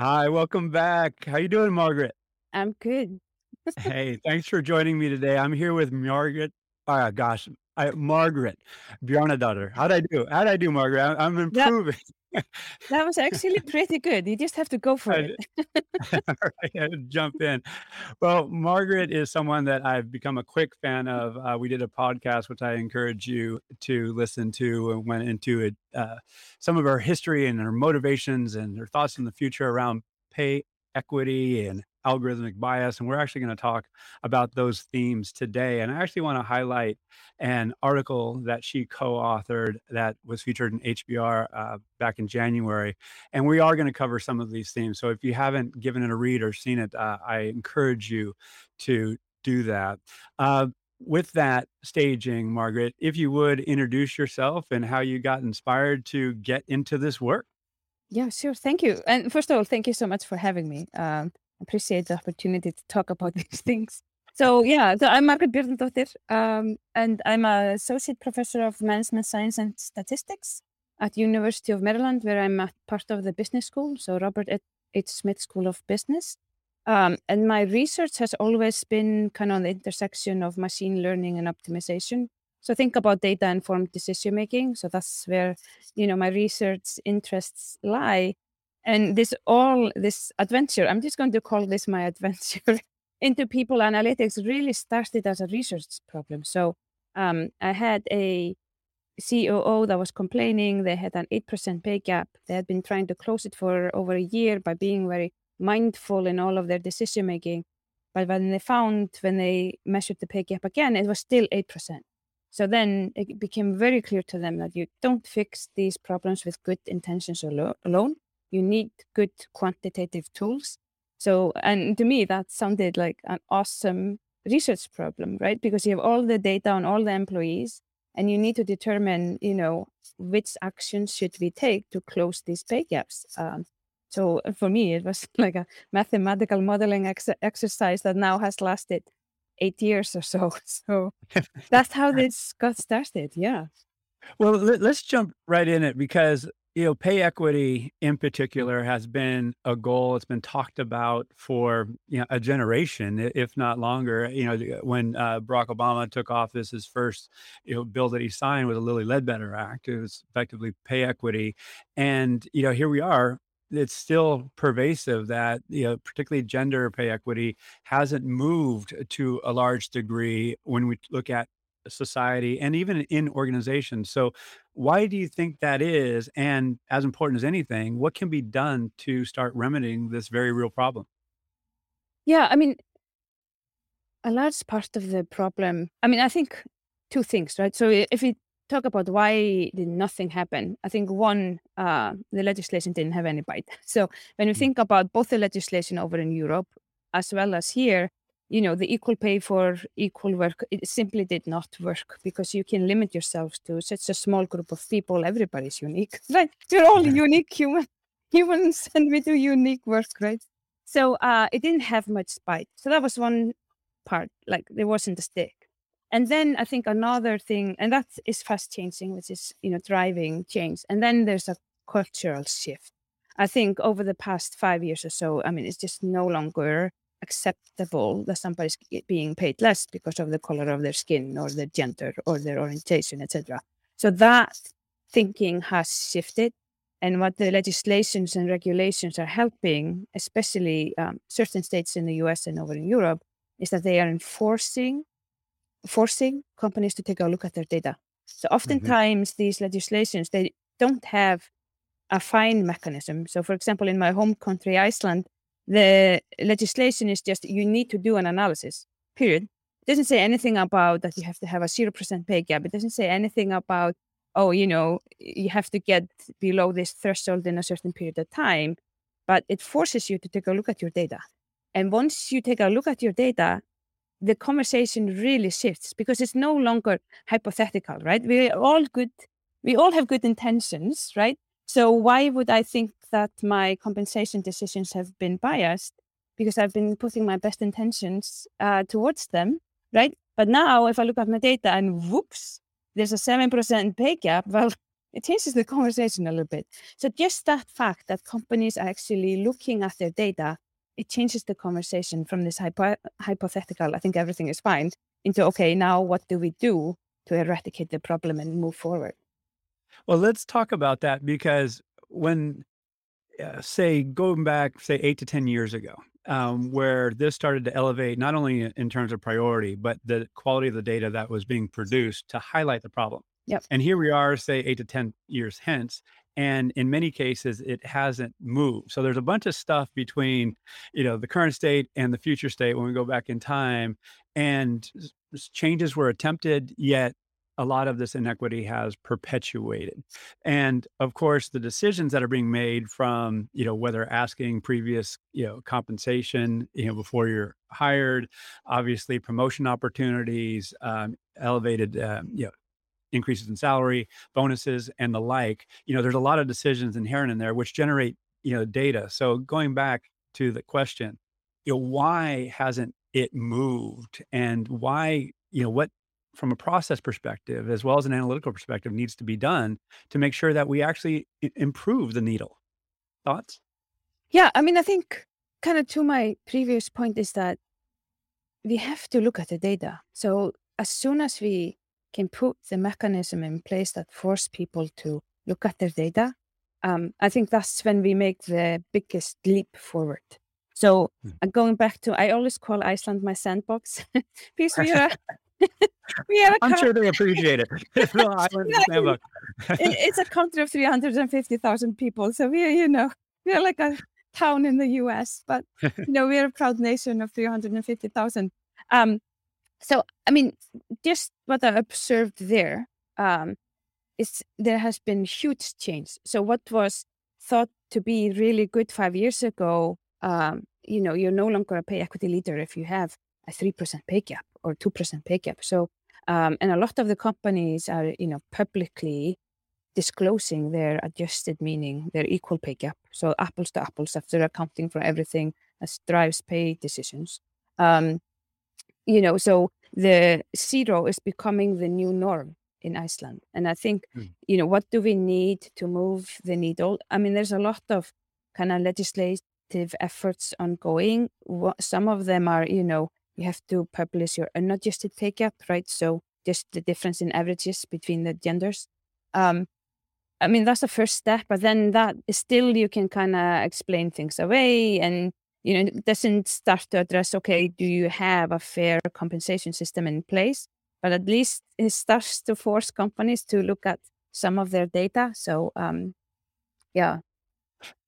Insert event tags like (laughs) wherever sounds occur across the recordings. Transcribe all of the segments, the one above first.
Hi, welcome back. How you doing, Margaret? I'm good. (laughs) Hey, thanks for joining me today. I'm here with Margaret. Oh gosh, I, Margaret Bjarnadottir. How'd I do? How'd I do, Margaret? I, I'm improving. that was actually (laughs) pretty good. You just have to go for I, it. (laughs) (laughs) I had to jump in. Well, Margaret is someone that I've become a quick fan of. Uh, we did a podcast, which I encourage you to listen to, and went into it, uh, some of her history and her motivations and her thoughts in the future around pay equity and algorithmic bias. And we're actually going to talk about those themes today. And I actually want to highlight an article that she co authored that was featured in HBR uh, back in January. And we are going to cover some of these themes. So if you haven't given it a read or seen it, uh, I encourage you to do that. Uh, with that staging, Margaret, if you would introduce yourself and how you got inspired to get into this work. Yeah, sure. Thank you. And first of all, thank you so much for having me. Um, appreciate the opportunity to talk about (laughs) these things. So yeah, so I'm Margaret Bjarnadóttir, um, and I'm a associate professor of management science and statistics at University of Maryland, where I'm part of the business school, so Robert H. Smith School of Business. Um, and my research has always been kind of on the intersection of machine learning and optimization. So think about data informed decision making. So that's where you know my research interests lie. And this all this adventure, I'm just going to call this my (laughs) adventure into people analytics, really started as a research problem. So um, I had a COO that was complaining they had an 8% pay gap. They had been trying to close it for over a year by being very mindful in all of their decision making. But when they found, when they measured the pay gap again, it was still 8%. So then it became very clear to them that you don't fix these problems with good intentions alone. You need good quantitative tools. So, and to me, that sounded like an awesome research problem, right? Because you have all the data on all the employees and you need to determine, you know, which actions should we take to close these pay gaps. Um, so for me, it was (laughs) like a mathematical modeling ex- exercise that now has lasted eight years or so. (laughs) So (laughs) that's how this got started. Yeah. Well, let, us jump right in it because you know pay equity in particular has been a goal. It's been talked about for you know a generation, if not longer. You know, when uh, Barack Obama took office, his first you know bill that he signed was a Lilly Ledbetter Act. It was effectively pay equity, and you know here we are it's still pervasive that you know particularly gender pay equity hasn't moved to a large degree when we look at society and even in organizations so why do you think that is and as important as anything what can be done to start remedying this very real problem Yeah. I mean, a large part of the problem, I mean, I think two things, right? So if we talk about why did nothing happen, I think one, uh, the legislation didn't have any bite. (laughs) So when you Mm, think about both the legislation over in Europe as well as here, you know, the equal pay for equal work, it simply did not work because you can limit yourselves to such a small group of people. Everybody's unique, (laughs) right? We're all yeah unique human (laughs) humans and we do unique work, right? So uh, it didn't have much bite. So that was one part, like there wasn't a stick. And then I think another thing, and that is fast changing, which is you know driving change. And then there's a cultural shift. I think over the past five years or so, I mean, it's just no longer acceptable that somebody's being paid less because of the color of their skin or their gender or their orientation, etc. So that thinking has shifted. And what the legislations and regulations are helping, especially um, certain states in the US and over in Europe, is that they are enforcing forcing companies to take a look at their data. So hmm oftentimes these legislations they don't have a fine mechanism. So for example, in my home country, Iceland, the legislation is just you need to do an analysis. Period. It doesn't say anything about that you have to have a zero percent pay gap. It doesn't say anything about oh, you know, you have to get below this threshold in a certain period of time. But it forces you to take a look at your data. And once you take a look at your data, the conversation really shifts because it's no longer hypothetical, right? We are all good, we all have good intentions, right? So why would I think that my compensation decisions have been biased? Because I've been putting my best intentions uh, towards them, right? But now, if I look at my data and whoops, there's a seven percent pay gap. (laughs) Well, it changes the conversation a little bit. So just that fact that companies are actually looking at their data, it changes the conversation from this hypo- hypothetical, I think everything is fine, into okay, now what do we do to eradicate the problem and move forward? Well, let's talk about that because when, uh, say, going back, say, eight to 10 years ago, um, where this started to elevate not only in terms of priority, but the quality of the data that was being produced to highlight the problem. Yep. And here we are, say, eight to 10 years hence. And in many cases, it hasn't moved. So there's a bunch of stuff between, you know, the current state and the future state when we go back in time. And changes were attempted, yet a lot of this inequity has perpetuated. And of course, the decisions that are being made from, you know, whether asking previous, you know, compensation, you know, before you're hired, obviously promotion opportunities, um, elevated, um, you know, increases in salary, bonuses, and the like. You know, there's a lot of decisions inherent in there which generate, you know, data. So going back to the question, you know, why hasn't it moved and why, you know, what from a process perspective as well as an analytical perspective needs to be done to make sure that we actually improve the needle. Thoughts? Yeah, I mean, I think kind of to my previous point is that we have to look at the data. So as soon as we can put the mechanism in place that force people to look at their data, um, I think that's when we make the biggest leap forward. So hmm. uh, going back to, I always call Iceland my sandbox because we are. (laughs) we are I'm sure they appreciate (laughs) (laughs) it. it's, a country of 350,000 people. So we are, you know, we are like a town in the US, but, you know, we're a proud nation of 350,000. Um, so, I mean, just what I observed there um, is there has been huge change. So, what was thought to be really good five years ago, um, you know, you're no longer a pay equity leader if you have a 3% pay gap or 2% pay gap. So, um, and a lot of the companies are, you know, publicly disclosing their adjusted meaning, their equal pay gap. So, apples to apples after accounting for everything that drives pay decisions. Um, you know, so the zero is becoming the new norm in Iceland. And I think, mm. you know, what do we need to move the needle? I mean, there's a lot of kind of legislative efforts ongoing. Some of them are, you know, you have to publish your unadjusted pay gap, right? So just the difference in averages between the genders. Um, I mean, that's the first step, but then that still you can kind of explain things away and you know, it doesn't start to address, okay, do you have a fair compensation system in place? But at least it starts to force companies to look at some of their data. So, um, yeah.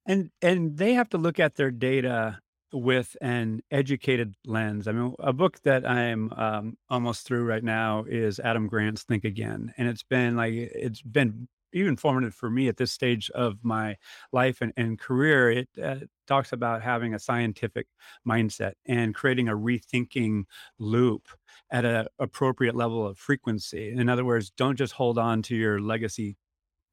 And and they have to look at their data with an educated lens. I mean, a book that I'm um, almost through right now is Adam Grant's Think Again, and it's been like it's been even formative for me at this stage of my life and, and career. It uh, talks about having a scientific mindset and creating a rethinking loop at an appropriate level of frequency. In other words, don't just hold on to your legacy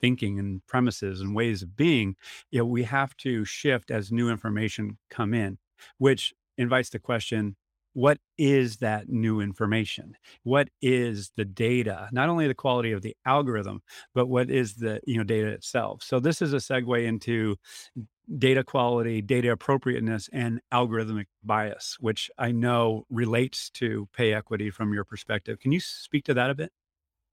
thinking and premises and ways of being. You know, we have to shift as new information come in, which invites the question what is that new information? What is the data? Not only the quality of the algorithm but what is the you know data itself? So this is a segue into data quality data appropriateness and algorithmic bias which i know relates to pay equity from your perspective. Can you speak to that a bit?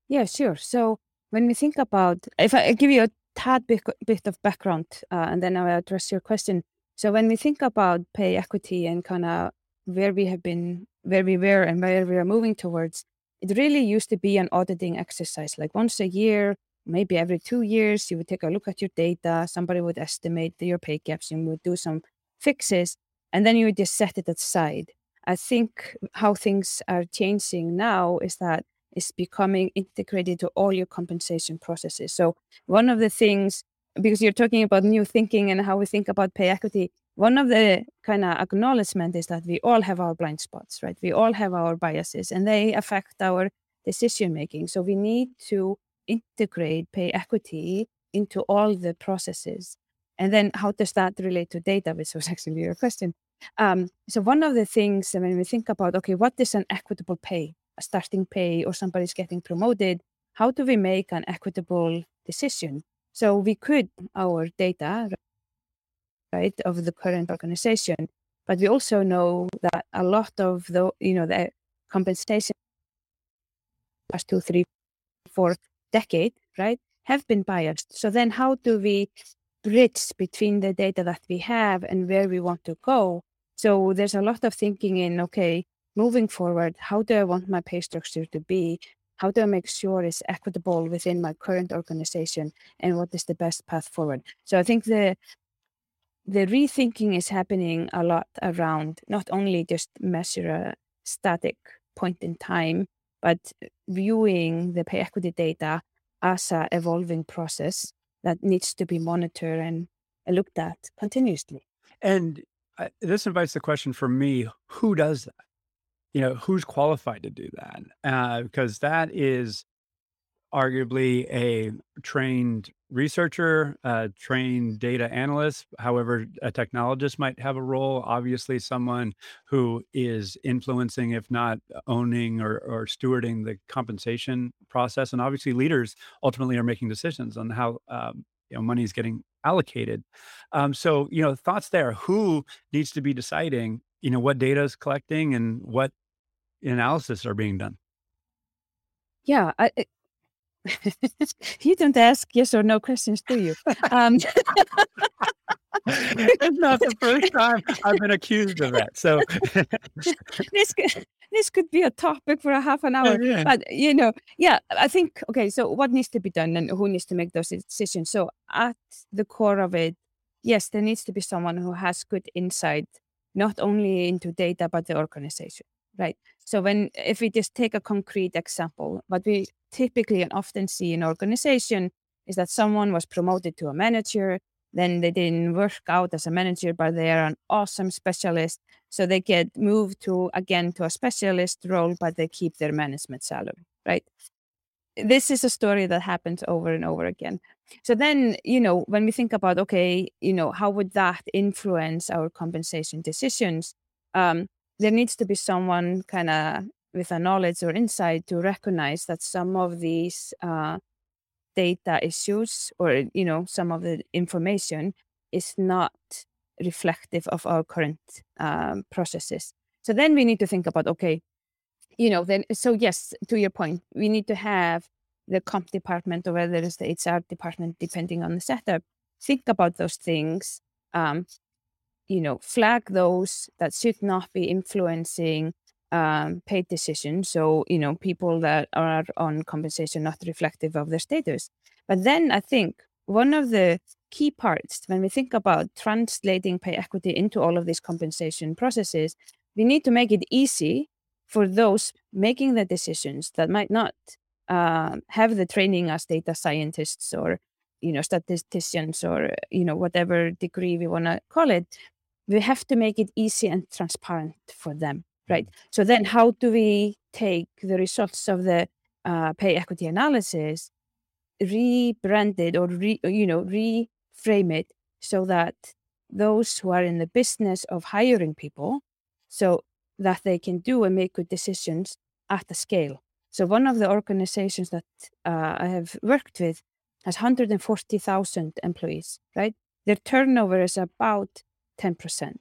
Yeah sure. So when we think about if i give you a tad bit, bit of background uh, and then i'll address your question so when we think about pay equity and kind of where we have been, where we were, and where we are moving towards, it really used to be an auditing exercise. Like once a year, maybe every two years, you would take a look at your data. Somebody would estimate your pay gaps, and would do some fixes, and then you would just set it aside. I think how things are changing now is that it's becoming integrated to all your compensation processes. So one of the things, because you're talking about new thinking and how we think about pay equity, one of the kind of acknowledgement is that we all have our blind spots, right? We all have our biases and they affect our decision making. So we need to integrate pay equity into all the processes. And then how does that relate to data, which was (laughs) actually your question. Um, so one of the things when we think about, okay, what is an equitable pay, a starting pay or somebody's getting promoted, how do we make an equitable decision. So we could our data, right, of the current organization, but we also know that a lot of the, you know, the compensation past two, three, four decade, right, have been biased. So then how do we bridge between the data that we have and where we want to go? So there's a lot of thinking in, okay, moving forward, how do I want my pay structure to be? How do I make sure it's equitable within my current organization and what is the best path forward? So I think the the rethinking is happening a lot around not only just measure a static point in time, but viewing the pay equity data as a evolving process that needs to be monitored and looked at continuously. And uh, this invites the question for me: Who does that? You know, who's qualified to do that? Uh, because that is arguably a trained researcher, a trained data analyst. However, a technologist might have a role. Obviously, someone who is influencing, if not owning or, or stewarding the compensation process. And obviously, leaders ultimately are making decisions on how um, you know money is getting allocated. Um, so, you know, thoughts there. Who needs to be deciding? You know, what data is collecting and what analysis are being done. Yeah, I, (laughs) you don't ask yes or no questions, do you? Um, (laughs) it's not the first time I've been accused of that. So (laughs) this could, this could be a topic for a half an hour. Yeah. But you know, yeah, I think okay. So what needs to be done, and who needs to make those decisions? So at the core of it, yes, there needs to be someone who has good insight, not only into data but the organization, right? So when if we just take a concrete example, what we typically and often see in organization is that someone was promoted to a manager, then they didn't work out as a manager, but they are an awesome specialist. So they get moved to again to a specialist role, but they keep their management salary, right? This is a story that happens over and over again. So then, you know, when we think about, okay, you know, how would that influence our compensation decisions? Um, there needs to be someone kind of with a knowledge or insight to recognize that some of these uh, data issues or you know some of the information is not reflective of our current um, processes. So then we need to think about okay you know then so yes to your point we need to have the comp department or whether it's the hr department depending on the setup think about those things um, you know flag those that should not be influencing um, paid decisions. So, you know, people that are on compensation not reflective of their status. But then I think one of the key parts when we think about translating pay equity into all of these compensation processes, we need to make it easy for those making the decisions that might not uh, have the training as data scientists or you know statisticians or you know whatever degree we want to call it we have to make it easy and transparent for them right? So then how do we take the results of the uh, pay equity analysis, rebrand it or re, you know reframe it so that those who are in the business of hiring people, so that they can do and make good decisions at the scale. So one of the organizations that uh, I have worked with has 140,000 employees, right? Their turnover is about 10%.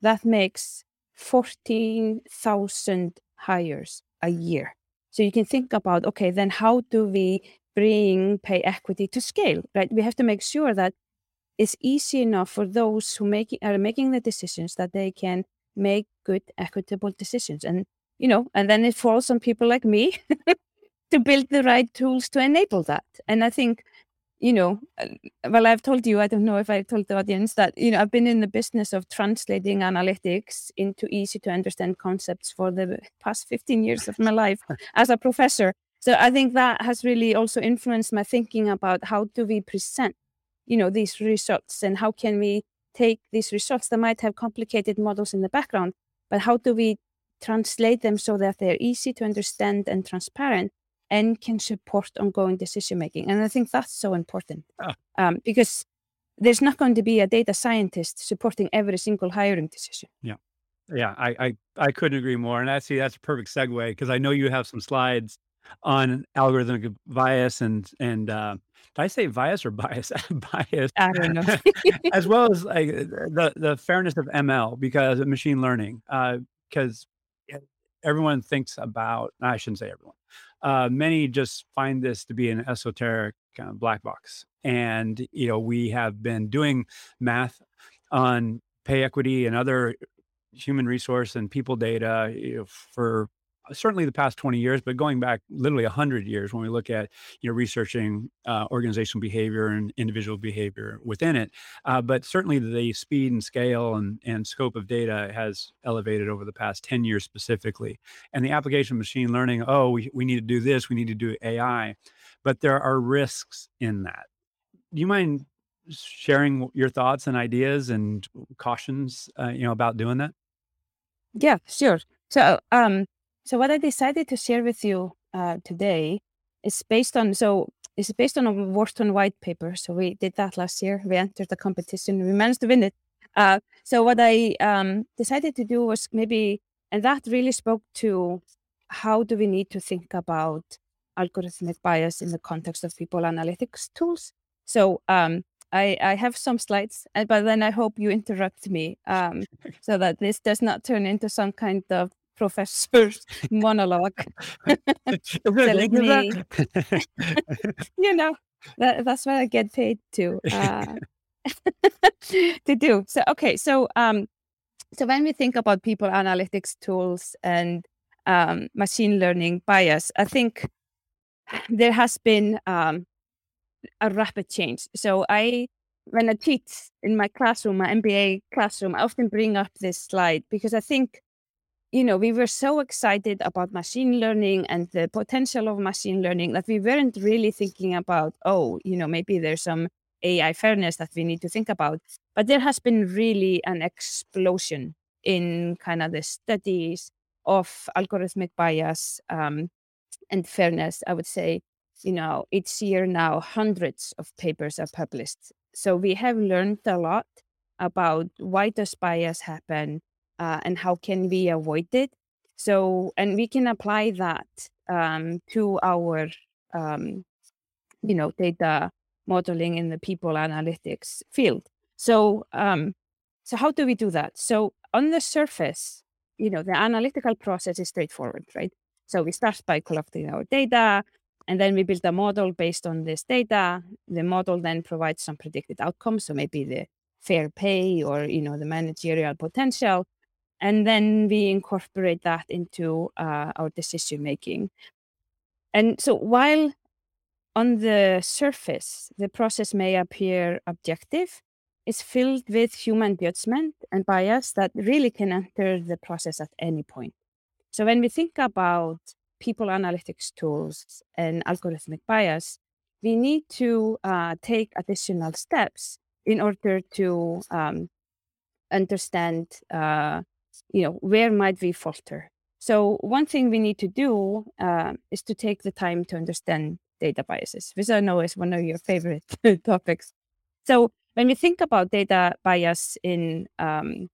That makes 14,000 hires a year. So you can think about, okay, then how do we bring pay equity to scale, right? We have to make sure that it's easy enough for those who make, are making the decisions that they can make good, equitable decisions. And, you know, and then it falls on people like me (laughs) to build the right tools to enable that. And I think you know, uh, well, I've told you, I don't know if I told the audience that, you know, I've been in the business of translating analytics into easy to understand concepts for the past 15 years of my life (laughs) as a professor. So I think that has really also influenced my thinking about how do we present, you know, these results and how can we take these results that might have complicated models in the background, but how do we translate them so that they're easy to understand and transparent and can support ongoing decision making. And I think that's so important ah. um, because there's not going to be a data scientist supporting every single hiring decision. Yeah. Yeah, I, I, I couldn't agree more. And actually, that's a perfect segue because I know you have some slides on algorithmic bias and and uh, did I say bias or bias? (laughs) bias. I don't know. (laughs) as well as like (laughs) the the fairness of ML because of machine learning. Because uh, everyone thinks about I shouldn't say everyone. Uh, many just find this to be an esoteric kind of black box. And you know, we have been doing math on pay equity and other human resource and people data you know, for certainly the past 20 years, but going back literally 100 years when we look at, you know, researching uh, organizational behavior and individual behavior within it. Uh, but certainly the speed and scale and, and scope of data has elevated over the past 10 years specifically. And the application of machine learning, oh, we, we need to do this, we need to do AI. But there are risks in that. Do you mind sharing your thoughts and ideas and cautions, uh, you know, about doing that? Yeah, sure. So, um, so what I decided to share with you uh, today is based on so it's based on a Wharton white paper. So we did that last year. We entered the competition. We managed to win it. Uh, so what I um, decided to do was maybe, and that really spoke to how do we need to think about algorithmic bias in the context of people analytics tools. So um, I, I have some slides, but then I hope you interrupt me um, (laughs) so that this does not turn into some kind of professor's (laughs) monologue (laughs) telling (laughs) me, you know, that, that's what I get paid to uh, to do. So okay, so um, so when we think about people analytics tools and um, machine learning bias, I think there has been um, a rapid change. So I when I teach in my classroom, my MBA classroom, I often bring up this slide because I think you know, we were so excited about machine learning and the potential of machine learning that we weren't really thinking about, oh, you know, maybe there's some AI fairness that we need to think about. But there has been really an explosion in kind of the studies of algorithmic bias um, and fairness. I would say, you know, each year now hundreds of papers are published. So we have learned a lot about why does bias happen uh, and how can we avoid it? So and we can apply that um, to our um, you know data modeling in the people analytics field. So um, so how do we do that? So on the surface you know the analytical process is straightforward right? So we start by collecting our data and then we build a model based on this data. The model then provides some predicted outcomes so maybe the fair pay or you know the managerial potential and then we incorporate that into uh, our decision making. And so while on the surface the process may appear objective, it's filled with human judgment and bias that really can enter the process at any point. So when we think about people analytics tools and algorithmic bias, we need to uh, take additional steps in order to um, understand uh, you know, where might we falter? So one thing we need to do uh, is to take the time to understand data biases, which I know is one of your favorite (laughs) topics. So when we think about data bias in um,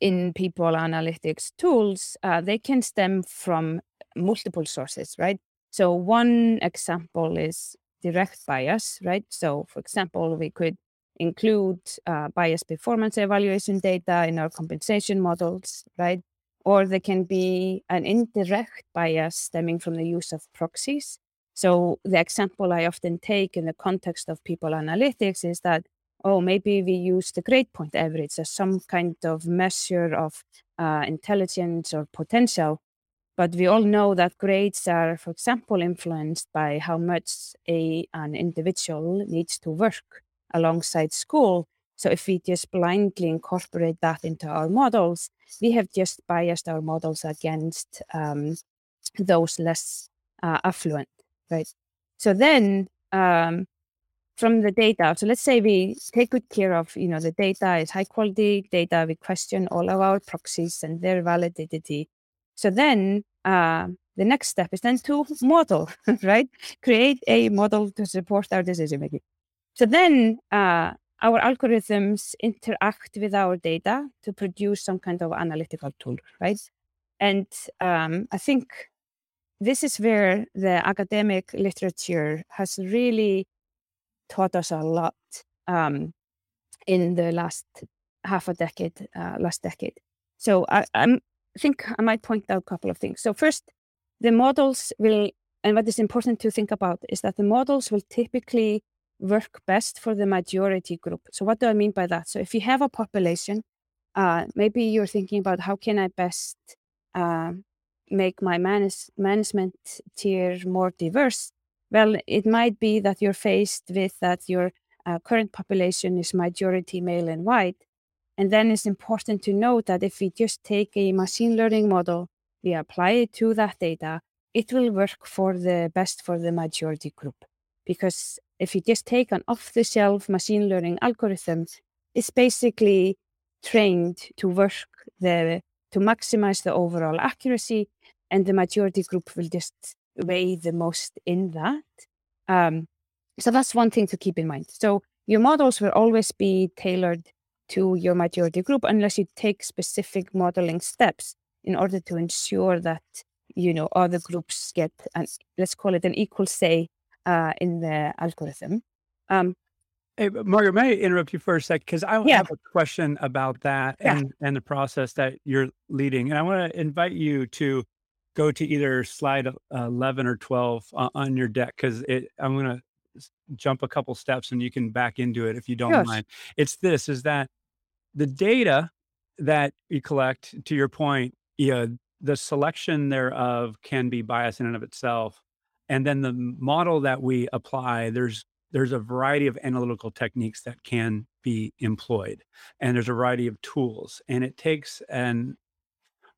in people analytics tools, uh, they can stem from multiple sources, right? So one example is direct bias, right? So for example, we could include uh, bias performance evaluation data in our compensation models, right? Or there can be an indirect bias stemming from the use of proxies. So the example I often take in the context of people analytics is that, oh, maybe we use the grade point average as some kind of measure of uh, intelligence or potential. But we all know that grades are, for example, influenced by how much a, an individual needs to work alongside school. So if we just blindly incorporate that into our models, we have just biased our models against um, those less uh, affluent, right? So then um, from the data, so let's say we take good care of, you know, the data is high quality data. We question all of our proxies and their validity. So then uh, the next step is then to model, (laughs) right? Create a model to support our decision making. So then uh, our algorithms interact with our data to produce some kind of analytical tool, right? And um, I think this is where the academic literature has really taught us a lot um, in the last half a decade, uh, last decade. So I, I'm, I think I might point out a couple of things. So first, the models will, and what is important to think about is that the models will typically work best for the majority group. So what do I mean by that? So if you have a population, uh, maybe you're thinking about how can I best uh, make my manage- management tier more diverse. Well, it might be that you're faced with that your uh, current population is majority male and white. And then it's important to note that if we just take a machine learning model, we apply it to that data, it will work for the best for the majority group. Because if you just take an off the shelf machine learning algorithm, it's basically trained to work the to maximize the overall accuracy and the majority group will just weigh the most in that. Um, so that's one thing to keep in mind. So your models will always be tailored to your majority group unless you take specific modeling steps in order to ensure that you know other groups get an let's call it an equal say uh, in the algorithm. Um, Hey, Margaret, may I interrupt you for a sec? Because I yeah, have a question about that yeah, and and the process that you're leading, and I want to invite you to go to either slide uh, 11 or 12 uh, on your deck because i'm going to jump a couple steps and you can back into it if you don't sure. mind it's this is that the data that you collect to your point you know, the selection thereof can be biased in and of itself and then the model that we apply there's there's a variety of analytical techniques that can be employed and there's a variety of tools and it takes an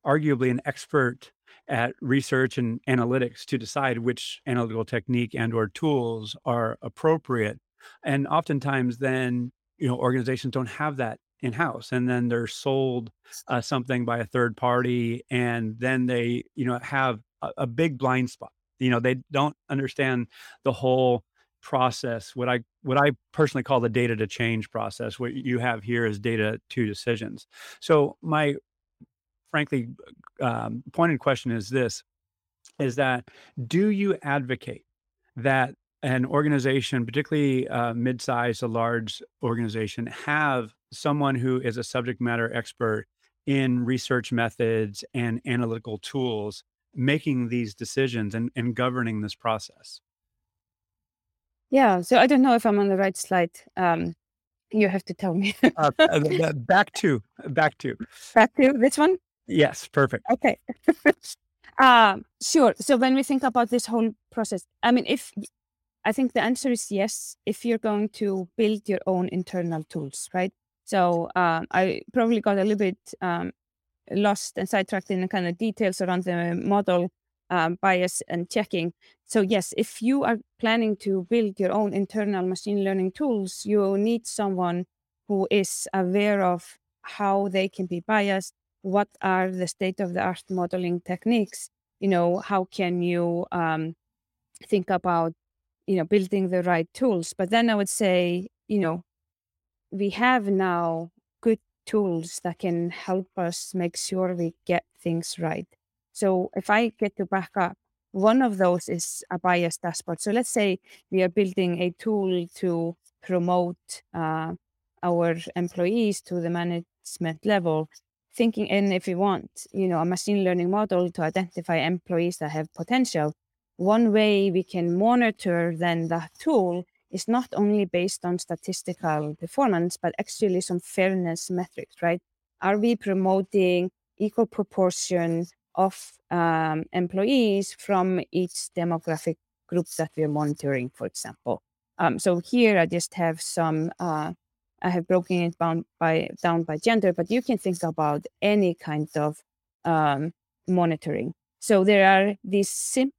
arguably an expert at research and analytics to decide which analytical technique and or tools are appropriate. And oftentimes then you know organizations don't have that in house and then they're sold uh, something by a third party and then they you know have a, a big blind spot you know they don't understand the whole process what i what i personally call the data to change process what you have here is data to decisions. So my frankly um, pointed question is this is that do you advocate that an organization particularly uh, mid-sized a large organization have someone who is a subject matter expert in research methods and analytical tools making these decisions and, and governing this process Yeah. So I don't know if I'm on the right slide. Um, you have to tell me. uh, uh, (laughs) back to back to Back to this one. yes perfect Okay. um, (laughs) sure. So when we think about this whole process, I mean, if I think the answer is yes, if you're going to build your own internal tools, right? So um, I probably got a little bit um, lost and sidetracked in the kind of details around the model um, bias and checking. So yes, if you are planning to build your own internal machine learning tools, you need someone who is aware of how they can be biased, what are the state of the art modeling techniques, you know, how can you um, think about, you know, building the right tools. But then I would say, you know, we have now good tools that can help us make sure we get things right. So if I get to back up, one of those is a bias dashboard. So let's say we are building a tool to promote uh, our employees to the management level, thinking in if we want, you know, a machine learning model to identify employees that have potential. One way we can monitor then that tool is not only based on statistical performance, but actually some fairness metrics, right? Are we promoting equal proportion of um, employees from each demographic group that we're monitoring, for example. Um, so here I just have some, uh, I have broken it down by, down by gender, but you can think about any kind of um, monitoring. So there are these simple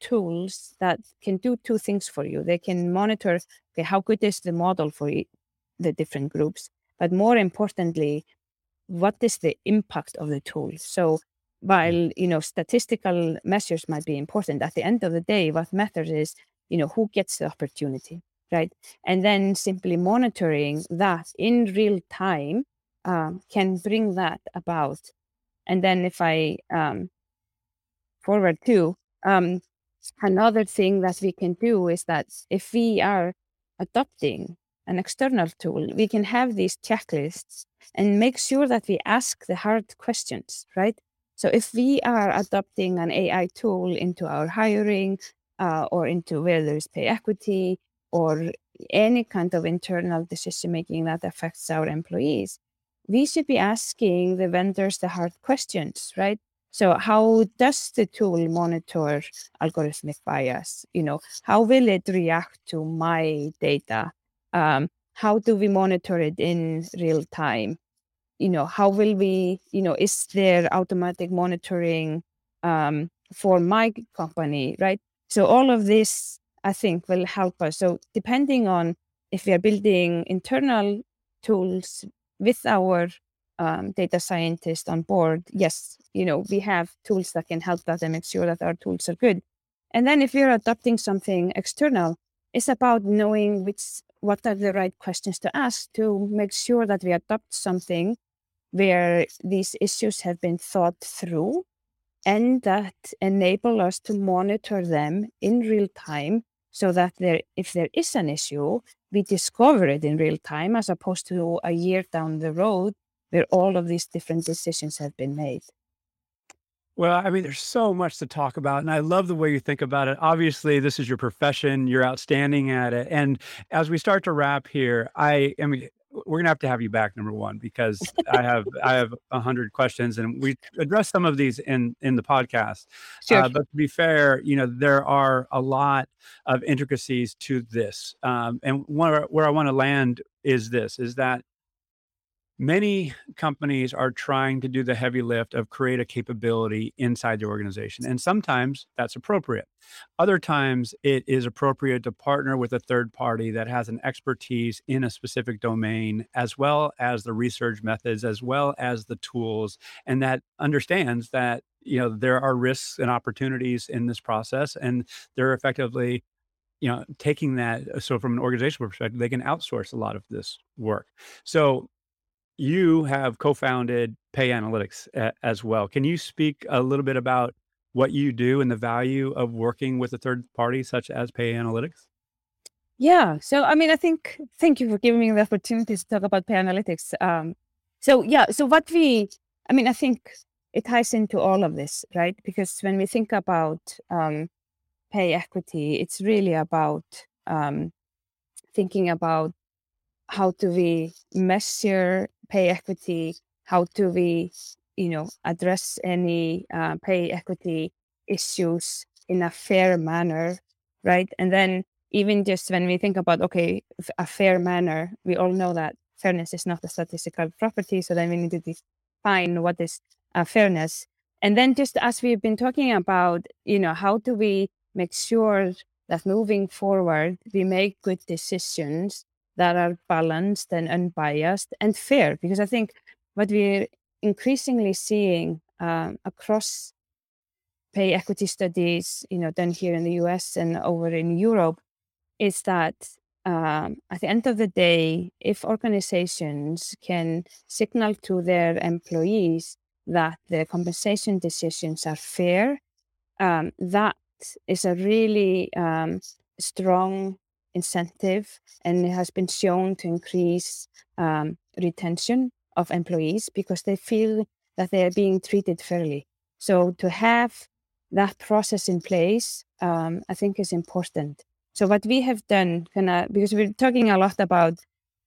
tools that can do two things for you. They can monitor okay, how good is the model for the different groups, but more importantly, what is the impact of the tool? So while you know statistical measures might be important at the end of the day what matters is you know who gets the opportunity right and then simply monitoring that in real time um, can bring that about and then if i um, forward to um, another thing that we can do is that if we are adopting an external tool, we can have these checklists and make sure that we ask the hard questions, right? So if we are adopting an AI tool into our hiring uh, or into where there is pay equity or any kind of internal decision making that affects our employees, we should be asking the vendors the hard questions, right? So how does the tool monitor algorithmic bias? You know, how will it react to my data? Um, how do we monitor it in real time? You know, how will we, you know, is there automatic monitoring um, for my company, right? So all of this, I think, will help us. So depending on if we are building internal tools with our um, data scientist on board, yes, you know, we have tools that can help that and make sure that our tools are good. And then if you're adopting something external, it's about knowing which what are the right questions to ask to make sure that we adopt something where these issues have been thought through and that enable us to monitor them in real time so that there if there is an issue we discover it in real time as opposed to a year down the road where all of these different decisions have been made. Well, I mean, there's so much to talk about, and I love the way you think about it. Obviously, this is your profession; you're outstanding at it. And as we start to wrap here, I, I mean, we're gonna have to have you back, number one, because I have (laughs) I have a hundred questions, and we address some of these in in the podcast. Sure. Uh, but to be fair, you know, there are a lot of intricacies to this, um, and where where I want to land is this: is that many companies are trying to do the heavy lift of create a capability inside the organization. And sometimes that's appropriate. Other times it is appropriate to partner with a third party that has an expertise in a specific domain, as well as the research methods, as well as the tools, and that understands that you know there are risks and opportunities in this process and they're effectively you know taking that so from an organizational perspective they can outsource a lot of this work so you have co-founded Pay Analytics a- as well. Can you speak a little bit about what you do and the value of working with a third party such as Pay Analytics? Yeah. So, I mean, I think, thank you for giving me the opportunity to talk about Pay Analytics. Um, so, yeah. So, what we, I mean, I think it ties into all of this, right? Because when we think about um, pay equity, it's really about um, thinking about how do we measure pay equity? How do we, you know, address any uh, pay equity issues in a fair manner, right? And then even just when we think about okay, a fair manner, we all know that fairness is not a statistical property. So then we need to define what is uh, fairness. And then just as we've been talking about, you know, how do we make sure that moving forward we make good decisions that are balanced and unbiased and fair. Because I think what we're increasingly seeing um, across pay equity studies, you know, done here in the US and over in Europe, is that um, at the end of the day, if organizations can signal to their employees that the compensation decisions are fair, um, that is a really um, strong incentive and it has been shown to increase um, retention of employees because they feel that they are being treated fairly. So to have that process in place, um, I think is important. So what we have done, kinda, because we're talking a lot about,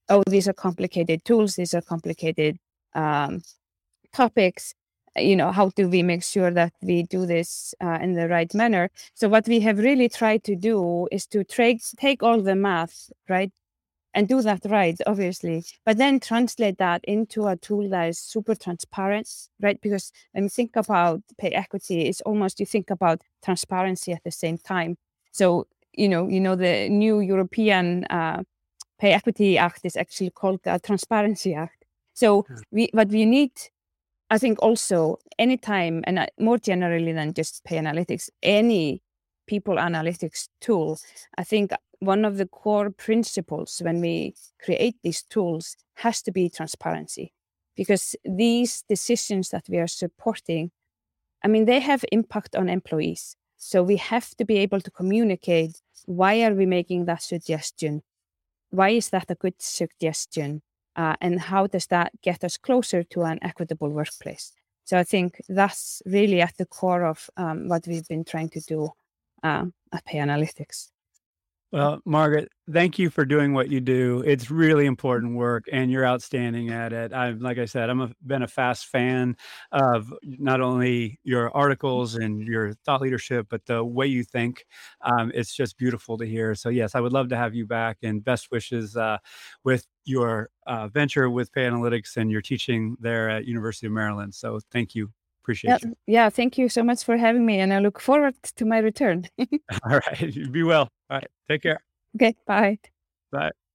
oh, these are complicated tools, these are complicated um, topics you know how do we make sure that we do this uh, in the right manner? So what we have really tried to do is to take take all the math right and do that right obviously but then translate that into a tool that is super transparent right? Because when you think about pay equity it's almost you think about transparency at the same time. So you know you know the new european uh, pay equity act is actually called the transparency act. So we what we need I think also anytime, and uh, more generally than just pay analytics, any people analytics tool, I think one of the core principles when we create these tools has to be transparency. Because these decisions that we are supporting, I mean, they have impact on employees. So we have to be able to communicate why are we making that suggestion? Why is that a good suggestion? Uh, and how does that get us closer to an equitable workplace? So I think that's really at the core of um, what we've been trying to do uh, at Pay Analytics. Well, Margaret, thank you for doing what you do. It's really important work, and you're outstanding at it. I've, like I said, I'm a, been a fast fan of not only your articles and your thought leadership, but the way you think. Um, it's just beautiful to hear. So, yes, I would love to have you back, and best wishes uh, with your uh, venture with PayAnalytics and your teaching there at University of Maryland. So, thank you. Appreciate Yeah, you. yeah. Thank you so much for having me, and I look forward to my return. (laughs) All right, (laughs) be well. All right, take (laughs) care. okay, bye. Bye.